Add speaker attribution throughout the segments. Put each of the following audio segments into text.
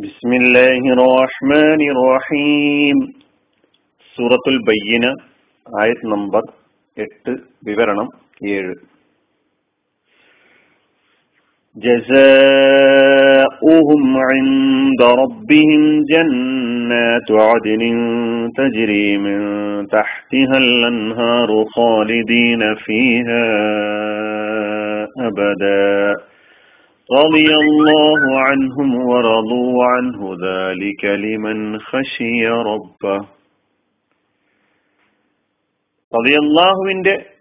Speaker 1: الله الرحمن റഹീം സൂറത്തുൽ ബയ്യന ആയത് നമ്പർ എട്ട് വിവരണം ഏഴ് جزاؤهم عند ربهم جنات عدن تجري من تحتها الأنهار خالدين فيها أبداً رضي الله عنهم ورضوا عنه ذلك لمن خشي ربه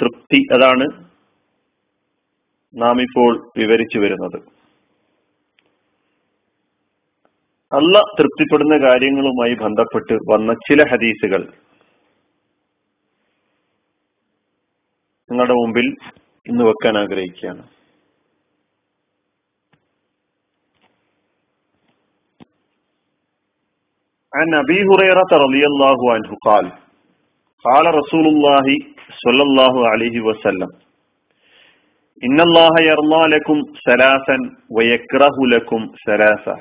Speaker 1: തൃപ്തി അതാണ് നാം ഇപ്പോൾ വിവരിച്ചു വരുന്നത് അല്ല തൃപ്തിപ്പെടുന്ന കാര്യങ്ങളുമായി ബന്ധപ്പെട്ട് വന്ന ചില ഹദീസുകൾ നിങ്ങളുടെ മുമ്പിൽ ഇന്ന് വെക്കാൻ ആഗ്രഹിക്കുകയാണ് عن أبي هريرة رضي الله عنه قال قال رسول الله صلى الله عليه وسلم إن الله يرضى لكم ثلاثا ويكره لكم ثلاثا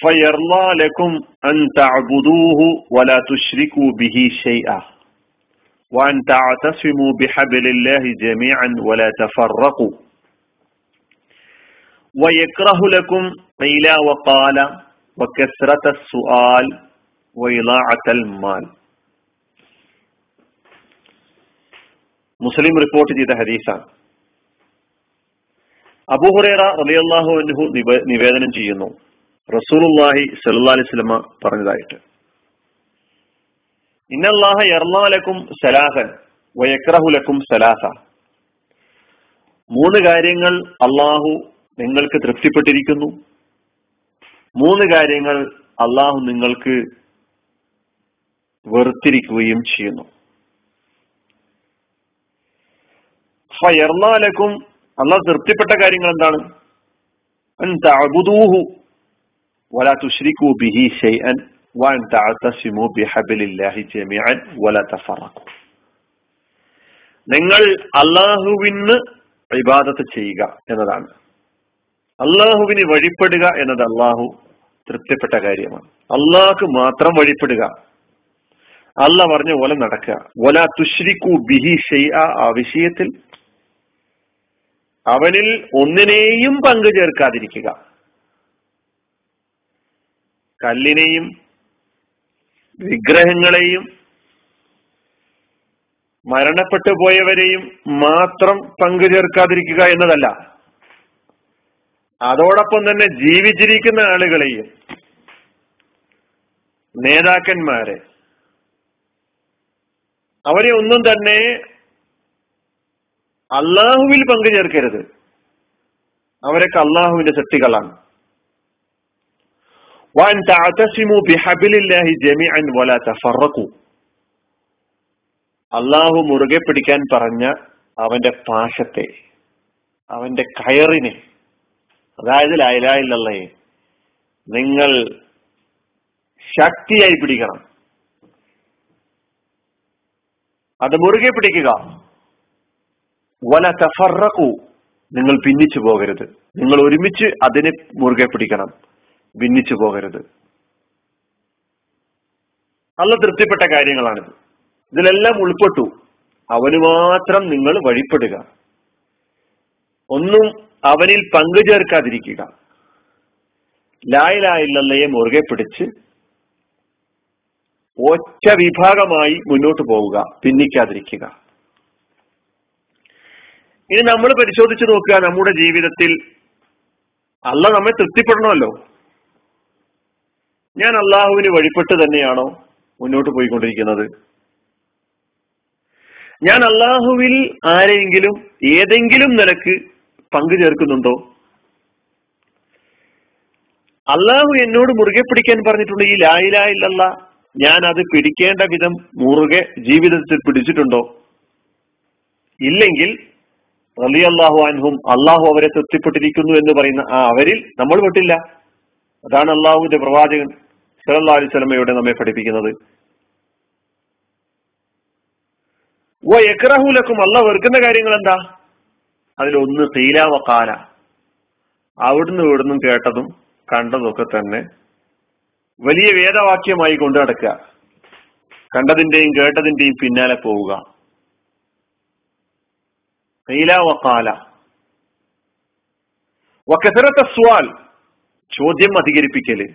Speaker 1: فيرضى لكم أن تعبدوه ولا تشركوا به شيئا وأن تعتصموا بحبل الله جميعا ولا تفرقوا ويكره لكم قيل وقال മാൽ മുസ്ലിം റിപ്പോർട്ട് ചെയ്ത ഹദീസാണ് അബുഹുറേറ റബിയാഹു അൻഹു നിവേദനം ചെയ്യുന്നു റസൂലുല്ലാഹി സല്ലാ സ്വലമ പറഞ്ഞതായിട്ട് ഇന്നല്ലാഹ എറണാലക്കും സലാഹൻ വയക്രഹുലക്കും സലാഹ മൂന്ന് കാര്യങ്ങൾ അള്ളാഹു നിങ്ങൾക്ക് തൃപ്തിപ്പെട്ടിരിക്കുന്നു മൂന്ന് കാര്യങ്ങൾ അള്ളാഹു നിങ്ങൾക്ക് വെറുത്തിരിക്കുകയും ചെയ്യുന്നു ഫയർനാലക്കും അള്ളാഹ് തൃപ്തിപ്പെട്ട കാര്യങ്ങൾ എന്താണ് നിങ്ങൾ അള്ളാഹുവിന് ഇബാദത്ത് ചെയ്യുക എന്നതാണ് അള്ളാഹുവിന് വഴിപ്പെടുക എന്നത് അള്ളാഹു തൃപ്തിപ്പെട്ട കാര്യമാണ് അള്ളാഹ്ക്ക് മാത്രം വഴിപ്പെടുക അല്ല പറഞ്ഞ പോലെ നടക്കുക ഒല തുശ്രിക്കു ബിഹി ഷെയ്യ ആ വിഷയത്തിൽ അവനിൽ ഒന്നിനെയും പങ്കു ചേർക്കാതിരിക്കുക കല്ലിനെയും വിഗ്രഹങ്ങളെയും മരണപ്പെട്ടു പോയവരെയും മാത്രം പങ്കു ചേർക്കാതിരിക്കുക എന്നതല്ല അതോടൊപ്പം തന്നെ ജീവിച്ചിരിക്കുന്ന ആളുകളെയും നേതാക്കന്മാരെ അവരെ ഒന്നും തന്നെ അള്ളാഹുവിൽ ചേർക്കരുത് അവരൊക്കെ അള്ളാഹുവിന്റെ ശക്തികളാണ് അള്ളാഹു മുറുകെ പിടിക്കാൻ പറഞ്ഞ അവന്റെ പാശത്തെ അവന്റെ കയറിനെ അതായത് ലൈലായില്ലല്ലേ നിങ്ങൾ ശക്തിയായി പിടിക്കണം അത് മുറുകെ പിടിക്കുക വല തഫറക്കു നിങ്ങൾ ഭിന്നിച്ചു പോകരുത് നിങ്ങൾ ഒരുമിച്ച് അതിനെ മുറുകെ പിടിക്കണം ഭിന്നിച്ചു പോകരുത് നല്ല തൃപ്തിപ്പെട്ട കാര്യങ്ങളാണിത് ഇതിലെല്ലാം ഉൾപ്പെട്ടു അവന് മാത്രം നിങ്ങൾ വഴിപ്പെടുക ഒന്നും അവനിൽ പങ്കു ചേർക്കാതിരിക്കുക ലായിലായില്ലയെ മുറുകെ പിടിച്ച് ഒറ്റ വിഭാഗമായി മുന്നോട്ട് പോവുക ഭിന്നിക്കാതിരിക്കുക ഇനി നമ്മൾ പരിശോധിച്ചു നോക്കുക നമ്മുടെ ജീവിതത്തിൽ അല്ല നമ്മെ തൃപ്തിപ്പെടണമല്ലോ ഞാൻ അള്ളാഹുവിന് വഴിപ്പെട്ട് തന്നെയാണോ മുന്നോട്ട് പോയിക്കൊണ്ടിരിക്കുന്നത് ഞാൻ അള്ളാഹുവിൽ ആരെങ്കിലും ഏതെങ്കിലും നിലക്ക് പങ്കു ചേർക്കുന്നുണ്ടോ അള്ളാഹു എന്നോട് മുറുകെ പിടിക്കാൻ പറഞ്ഞിട്ടുണ്ട് ഈ ലായിലാ ഇല്ലല്ല ഞാൻ അത് പിടിക്കേണ്ട വിധം മുറുകെ ജീവിതത്തിൽ പിടിച്ചിട്ടുണ്ടോ ഇല്ലെങ്കിൽ റലി അള്ളാഹു അൻഹും അള്ളാഹു അവരെ തൃപ്തിപ്പെട്ടിരിക്കുന്നു എന്ന് പറയുന്ന ആ അവരിൽ നമ്മൾ പെട്ടില്ല അതാണ് അള്ളാഹുവിന്റെ പ്രവാചകൻ സല്ലാ അലൈഹി സ്വലമയോടെ നമ്മെ പഠിപ്പിക്കുന്നത് ഓ എക്രഹുലക്കും അള്ളാഹ് വെറുക്കുന്ന കാര്യങ്ങൾ എന്താ അതിലൊന്ന് കീലാവക്കാല അവിടുന്ന് ഇവിടുന്നും കേട്ടതും കണ്ടതൊക്കെ തന്നെ വലിയ വേദവാക്യമായി കൊണ്ടു നടക്കുക കണ്ടതിന്റെയും കേട്ടതിന്റെയും പിന്നാലെ പോവുക കൈലാവക്കാല വക്കസരത്തെ സ്വാൽ ചോദ്യം അധികരിപ്പിക്കല്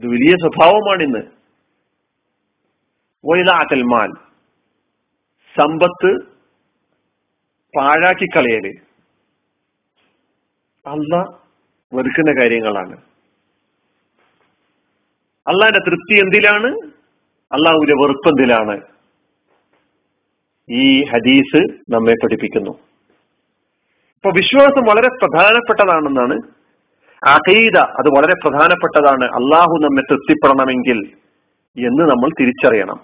Speaker 1: ഇത് വലിയ സ്വഭാവമാണിന്ന് ഒയിലാറ്റൽ മാൽ സമ്പത്ത് പാഴാക്കി കളയല് അല്ല വെറുക്കുന്ന കാര്യങ്ങളാണ് അള്ളാന്റെ തൃപ്തി എന്തിലാണ് അള്ളാഹുവിന്റെ വെറുപ്പ് എന്തിലാണ് ഈ ഹദീസ് നമ്മെ പഠിപ്പിക്കുന്നു ഇപ്പൊ വിശ്വാസം വളരെ പ്രധാനപ്പെട്ടതാണെന്നാണ് അഖീദ അത് വളരെ പ്രധാനപ്പെട്ടതാണ് അള്ളാഹു നമ്മെ തൃപ്തിപ്പെടണമെങ്കിൽ എന്ന് നമ്മൾ തിരിച്ചറിയണം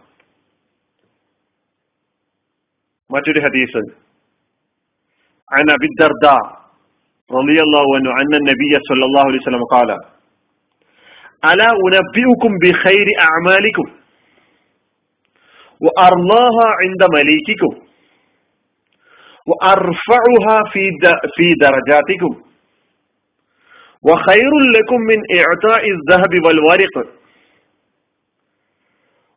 Speaker 1: മറ്റൊരു ഹദീസ് عن أبي الدرداء رضي الله عنه أن النبي صلى الله عليه وسلم قال ألا أنبئكم بخير أعمالكم وارضاها عند مليككم وأرفعها في في درجاتكم وخير لكم من إعطاء الذهب والورق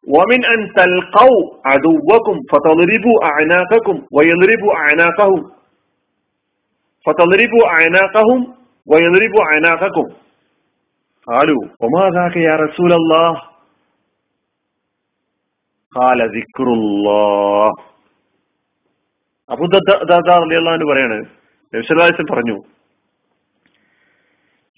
Speaker 1: ومن أن تلقوا عدوكم فتضربوا أعناقكم ويضربوا أعناقهم فتضربوا وما ذاك يا رسول الله قال ذكر الله പറയാണ് പറഞ്ഞു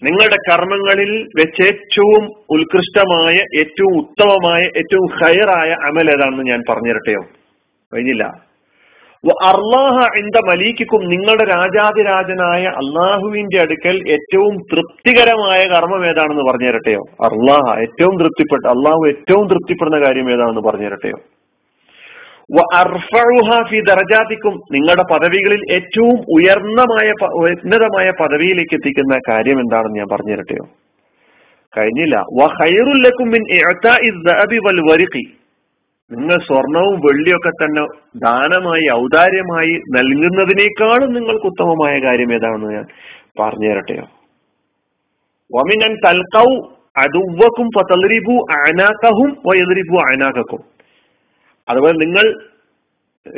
Speaker 1: നിങ്ങളുടെ കർമ്മങ്ങളിൽ വെച്ച് ഏറ്റവും ഉത്കൃഷ്ടമായ ഏറ്റവും ഉത്തമമായ ഏറ്റവും ഹയറായ അമൽ ഏതാണെന്ന് ഞാൻ പറഞ്ഞിരട്ടെയോ കഴിഞ്ഞില്ല അർലാഹ മലീക്കിക്കും നിങ്ങളുടെ രാജാതിരാജനായ അള്ളാഹുവിന്റെ അടുക്കൽ ഏറ്റവും തൃപ്തികരമായ കർമ്മം ഏതാണെന്ന് പറഞ്ഞു തരട്ടെയോ അർലാഹ ഏറ്റവും തൃപ്തിപ്പെട്ട അള്ളാഹു ഏറ്റവും തൃപ്തിപ്പെടുന്ന കാര്യം ഏതാണെന്ന് പറഞ്ഞു തരട്ടെയോ ഫി ദർജാതിക്കും നിങ്ങളുടെ പദവികളിൽ ഏറ്റവും ഉയർന്നമായ ഉന്നതമായ പദവിയിലേക്ക് എത്തിക്കുന്ന കാര്യം എന്താണെന്ന് ഞാൻ പറഞ്ഞു തരട്ടെയോ കഴിഞ്ഞില്ല വ ഹൈറുല്ലക്കും നിങ്ങൾ സ്വർണവും വെള്ളിയൊക്കെ തന്നെ ദാനമായി ഔദാര്യമായി നൽകുന്നതിനേക്കാളും നിങ്ങൾക്ക് ഉത്തമമായ കാര്യം ഏതാണെന്ന് ഞാൻ പറഞ്ഞു തരട്ടെയോ വമിനൻ തൽക്കൗ അതുവക്കും പതൽറിബു അനാക്കഹും അനാക്കക്കും അതുപോലെ നിങ്ങൾ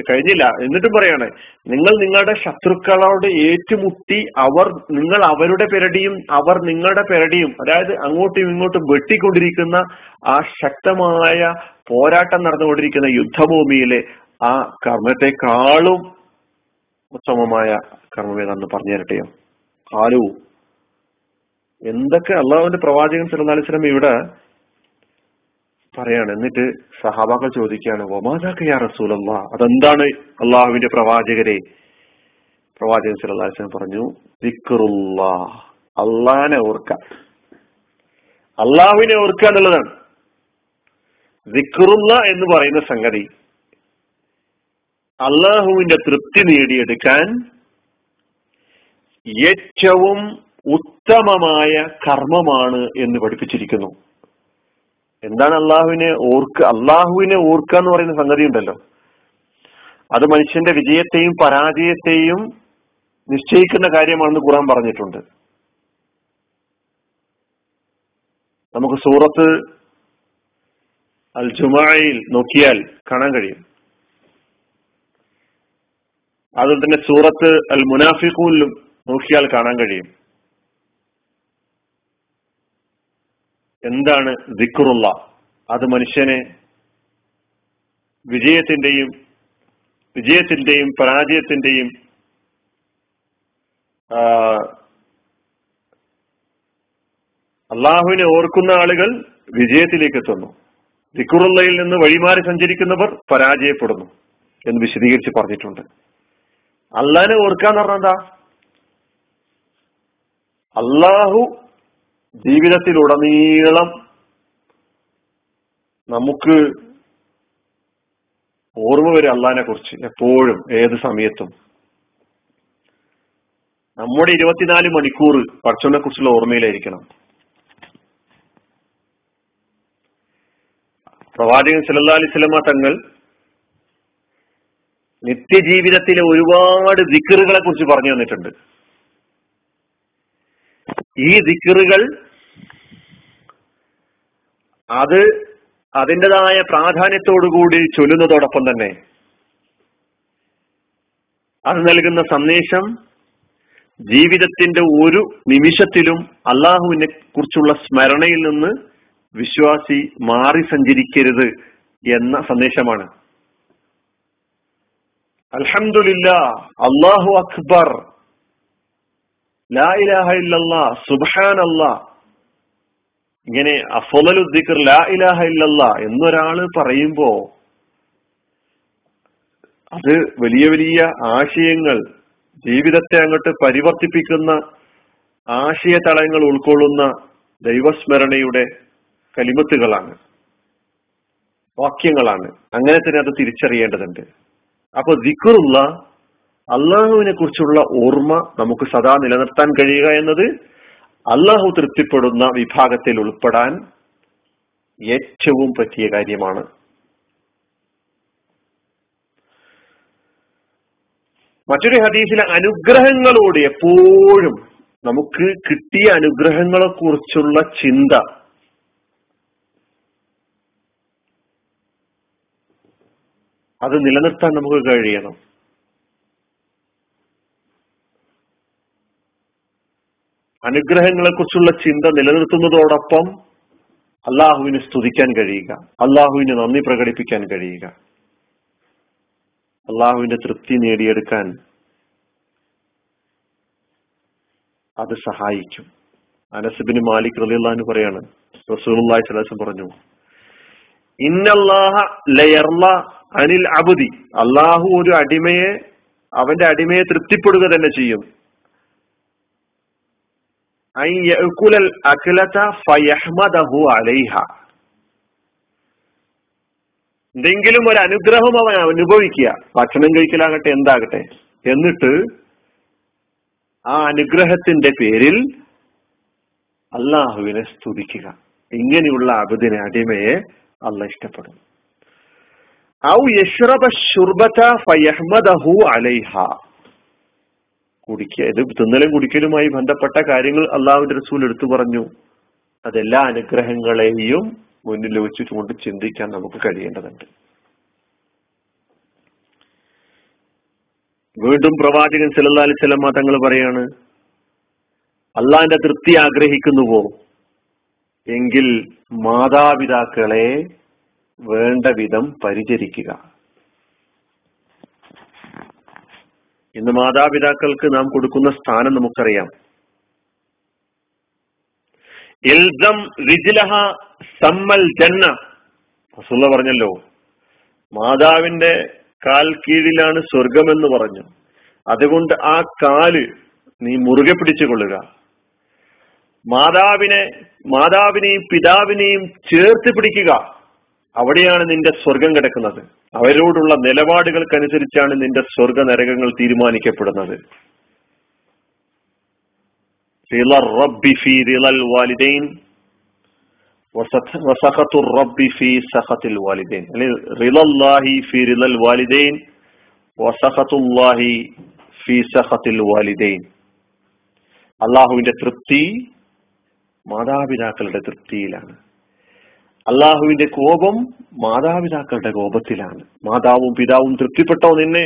Speaker 1: കഴിഞ്ഞില്ല എന്നിട്ടും പറയാണ് നിങ്ങൾ നിങ്ങളുടെ ശത്രുക്കളോട് ഏറ്റുമുട്ടി അവർ നിങ്ങൾ അവരുടെ പെരടിയും അവർ നിങ്ങളുടെ പെരടിയും അതായത് അങ്ങോട്ടും ഇങ്ങോട്ടും വെട്ടിക്കൊണ്ടിരിക്കുന്ന ആ ശക്തമായ പോരാട്ടം നടന്നുകൊണ്ടിരിക്കുന്ന യുദ്ധഭൂമിയിലെ ആ കർമ്മത്തെക്കാളും ഉത്തമമായ കർമ്മം ഏതാണെന്ന് പറഞ്ഞു തരട്ടെയോ കാലവും എന്തൊക്കെ അള്ളാഹുവിന്റെ പ്രവാചകൻ സല്ലാ അലിസ്ലം ഇവിടെ പറയാണ് എന്നിട്ട് സഹാബാക്കൾ ചോദിക്കുകയാണ് ഒമാദാക്ക യാ റസൂലല്ല അതെന്താണ് അള്ളാഹുവിന്റെ പ്രവാചകരെ പ്രവാചകൻ സലഹ്ലാസ്ലം പറഞ്ഞു ദിക്കറുല്ലാ അള്ളാഹിനെ ഓർക്ക അള്ളാഹുവിനെ ഓർക്കുക എന്നുള്ളതാണ് ദിക്കറുല്ല എന്ന് പറയുന്ന സംഗതി അള്ളാഹുവിന്റെ തൃപ്തി നേടിയെടുക്കാൻ ഏറ്റവും ഉത്തമമായ കർമ്മമാണ് എന്ന് പഠിപ്പിച്ചിരിക്കുന്നു എന്താണ് അള്ളാഹുവിനെ ഓർക്കുക അള്ളാഹുവിനെ ഓർക്കുക എന്ന് പറയുന്ന സംഗതി ഉണ്ടല്ലോ അത് മനുഷ്യന്റെ വിജയത്തെയും പരാജയത്തെയും നിശ്ചയിക്കുന്ന കാര്യമാണെന്ന് ഖുറാൻ പറഞ്ഞിട്ടുണ്ട് നമുക്ക് സൂറത്ത് അൽ ജുമായിൽ നോക്കിയാൽ കാണാൻ കഴിയും അതുപോലെ തന്നെ സൂറത്ത് അൽ മുനാഫിഖൂനിലും നോക്കിയാൽ കാണാൻ കഴിയും എന്താണ് ദിക്കുറുള്ള അത് മനുഷ്യനെ വിജയത്തിന്റെയും വിജയത്തിന്റെയും പരാജയത്തിന്റെയും അള്ളാഹുവിനെ ഓർക്കുന്ന ആളുകൾ വിജയത്തിലേക്ക് എത്തുന്നു ദിക്കുറുള്ളയിൽ നിന്ന് വഴിമാറി സഞ്ചരിക്കുന്നവർ പരാജയപ്പെടുന്നു എന്ന് വിശദീകരിച്ച് പറഞ്ഞിട്ടുണ്ട് അള്ളാഹിനെ ഓർക്കാന്ന് പറഞ്ഞെന്താ അള്ളാഹു ജീവിതത്തിലുടനീളം നമുക്ക് ഓർമ്മ വരും അള്ളഹാനെ കുറിച്ച് എപ്പോഴും ഏത് സമയത്തും നമ്മുടെ ഇരുപത്തിനാല് മണിക്കൂർ പടച്ചവനെ കുറിച്ചുള്ള ഓർമ്മയിലായിരിക്കണം പ്രവാചകൻ സല്ലാ സ്വലമ തങ്ങൾ നിത്യജീവിതത്തിലെ ഒരുപാട് ദിക്കറുകളെ കുറിച്ച് പറഞ്ഞു തന്നിട്ടുണ്ട് ഈ ദിക്കറുകൾ അത് അതിൻ്റെതായ പ്രാധാന്യത്തോടുകൂടി ചൊല്ലുന്നതോടൊപ്പം തന്നെ അത് നൽകുന്ന സന്ദേശം ജീവിതത്തിന്റെ ഒരു നിമിഷത്തിലും അള്ളാഹുവിനെ കുറിച്ചുള്ള സ്മരണയിൽ നിന്ന് വിശ്വാസി മാറി സഞ്ചരിക്കരുത് എന്ന സന്ദേശമാണ് അൽഹമില്ല അള്ളാഹു അക്ബർ ലാ ഇലാഹ ഇങ്ങനെ ലാ ഇലാഹ ഇല്ലല്ലാ എന്നൊരാള് പറയുമ്പോ അത് വലിയ വലിയ ആശയങ്ങൾ ജീവിതത്തെ അങ്ങോട്ട് പരിവർത്തിപ്പിക്കുന്ന ആശയ തളങ്ങൾ ഉൾക്കൊള്ളുന്ന ദൈവസ്മരണയുടെ കലിമത്തുകളാണ് വാക്യങ്ങളാണ് അങ്ങനെ തന്നെ അത് തിരിച്ചറിയേണ്ടതുണ്ട് അപ്പൊ ദിക്കുറുള്ള അള്ളാഹുവിനെ കുറിച്ചുള്ള ഓർമ്മ നമുക്ക് സദാ നിലനിർത്താൻ കഴിയുക എന്നത് അള്ളാഹു തൃപ്തിപ്പെടുന്ന വിഭാഗത്തിൽ ഉൾപ്പെടാൻ ഏറ്റവും പറ്റിയ കാര്യമാണ് മറ്റൊരു ഹദീസിലെ അനുഗ്രഹങ്ങളോട് എപ്പോഴും നമുക്ക് കിട്ടിയ അനുഗ്രഹങ്ങളെ കുറിച്ചുള്ള ചിന്ത അത് നിലനിർത്താൻ നമുക്ക് കഴിയണം അനുഗ്രഹങ്ങളെക്കുറിച്ചുള്ള ചിന്ത നിലനിർത്തുന്നതോടൊപ്പം അള്ളാഹുവിനെ സ്തുതിക്കാൻ കഴിയുക അള്ളാഹുവിന് നന്ദി പ്രകടിപ്പിക്കാൻ കഴിയുക അള്ളാഹുവിന്റെ തൃപ്തി നേടിയെടുക്കാൻ അത് സഹായിക്കും അനസബിന് മാലിക് റലിയുള്ള പറയാണ് റസൂലുള്ളാഹി പറഞ്ഞു അനിൽ അബുദി അള്ളാഹു ഒരു അടിമയെ അവന്റെ അടിമയെ തൃപ്തിപ്പെടുക തന്നെ ചെയ്യും എന്തെങ്കിലും ഒരു അനുഗ്രഹം അവൻ അനുഭവിക്കുക ഭക്ഷണം കഴിക്കലാകട്ടെ എന്താകട്ടെ എന്നിട്ട് ആ അനുഗ്രഹത്തിന്റെ പേരിൽ അള്ളാഹുവിനെ സ്തുതിക്കുക ഇങ്ങനെയുള്ള അബുദിനെ അടിമയെ അല്ല ഇഷ്ടപ്പെടുന്നു ഔ യഷ്റബ ഷുർബത ഫയഹ്മദഹു അലൈഹ കുടിക്കുക ഇത് തിന്നലും കുടിക്കലുമായി ബന്ധപ്പെട്ട കാര്യങ്ങൾ അള്ളാഹുവിന്റെ റസൂൽ എടുത്തു പറഞ്ഞു അതെല്ലാ അനുഗ്രഹങ്ങളെയും മുന്നിൽ വെച്ചുകൊണ്ട് ചിന്തിക്കാൻ നമുക്ക് കഴിയേണ്ടതുണ്ട് വീണ്ടും പ്രവാചകൻ സല്ലാ അലിസ്ലമ തങ്ങൾ പറയാണ് അള്ളാന്റെ തൃപ്തി ആഗ്രഹിക്കുന്നുവോ എങ്കിൽ മാതാപിതാക്കളെ വേണ്ട വിധം പരിചരിക്കുക ഇന്ന് മാതാപിതാക്കൾക്ക് നാം കൊടുക്കുന്ന സ്ഥാനം നമുക്കറിയാം ഇൽദം സമ്മൽ ജന്ന റസൂള്ള പറഞ്ഞല്ലോ മാതാവിന്റെ കാൽ കീഴിലാണ് സ്വർഗമെന്ന് പറഞ്ഞു അതുകൊണ്ട് ആ കാല് നീ മുറുകെ പിടിച്ചു കൊള്ളുക മാതാവിനെ മാതാവിനെയും പിതാവിനെയും ചേർത്ത് പിടിക്കുക അവിടെയാണ് നിന്റെ സ്വർഗം കിടക്കുന്നത് അവരോടുള്ള നിലപാടുകൾക്കനുസരിച്ചാണ് നിന്റെ സ്വർഗ നരകങ്ങൾ തീരുമാനിക്കപ്പെടുന്നത് അള്ളാഹുവിന്റെ തൃപ്തി മാതാപിതാക്കളുടെ തൃപ്തിയിലാണ് അള്ളാഹുവിന്റെ കോപം മാതാപിതാക്കളുടെ കോപത്തിലാണ് മാതാവും പിതാവും തൃപ്തിപ്പെട്ടോ നിന്നെ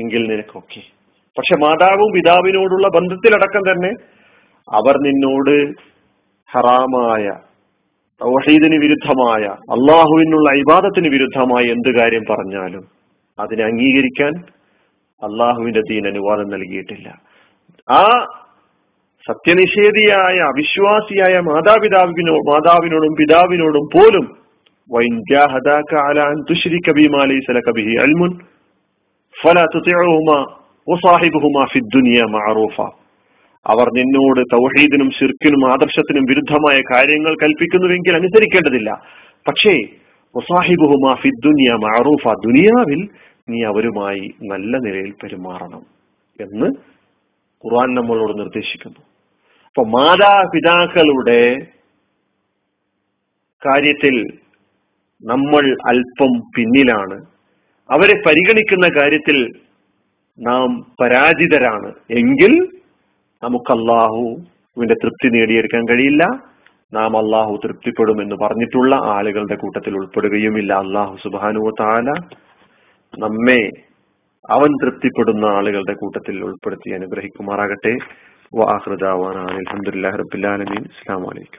Speaker 1: എങ്കിൽ നിനക്കൊക്കെ പക്ഷെ മാതാവും പിതാവിനോടുള്ള ബന്ധത്തിലടക്കം തന്നെ അവർ നിന്നോട് ഹറാമായ തൗഹീദിന് വിരുദ്ധമായ അള്ളാഹുവിനുള്ള ഇബാദത്തിന് വിരുദ്ധമായ എന്ത് കാര്യം പറഞ്ഞാലും അതിനെ അംഗീകരിക്കാൻ അള്ളാഹുവിന്റെ ദീൻ അനുവാദം നൽകിയിട്ടില്ല ആ സത്യനിഷേധിയായ അവിശ്വാസിയായ മാതാപിതാവിനോ മാതാവിനോടും പിതാവിനോടും പോലും അവർ നിന്നോട് തൗഹീദിനും ശിർക്കിനും ആദർശത്തിനും വിരുദ്ധമായ കാര്യങ്ങൾ കൽപ്പിക്കുന്നുവെങ്കിൽ അനുസരിക്കേണ്ടതില്ല പക്ഷേ മാറൂഫ ദുനിയാവിൽ നീ അവരുമായി നല്ല നിലയിൽ പെരുമാറണം എന്ന് ഖുർആൻ നമ്മളോട് നിർദ്ദേശിക്കുന്നു അപ്പൊ മാതാപിതാക്കളുടെ കാര്യത്തിൽ നമ്മൾ അല്പം പിന്നിലാണ് അവരെ പരിഗണിക്കുന്ന കാര്യത്തിൽ നാം പരാജിതരാണ് എങ്കിൽ നമുക്ക് അള്ളാഹുവിന്റെ തൃപ്തി നേടിയെടുക്കാൻ കഴിയില്ല നാം അള്ളാഹു തൃപ്തിപ്പെടുമെന്ന് പറഞ്ഞിട്ടുള്ള ആളുകളുടെ കൂട്ടത്തിൽ ഉൾപ്പെടുകയുമില്ല അള്ളാഹു സുബാനു താല നമ്മെ അവൻ തൃപ്തിപ്പെടുന്ന ആളുകളുടെ കൂട്ടത്തിൽ ഉൾപ്പെടുത്തി അനുഗ്രഹിക്കുമാറാകട്ടെ واخر دعوانا الحمد لله رب العالمين السلام عليكم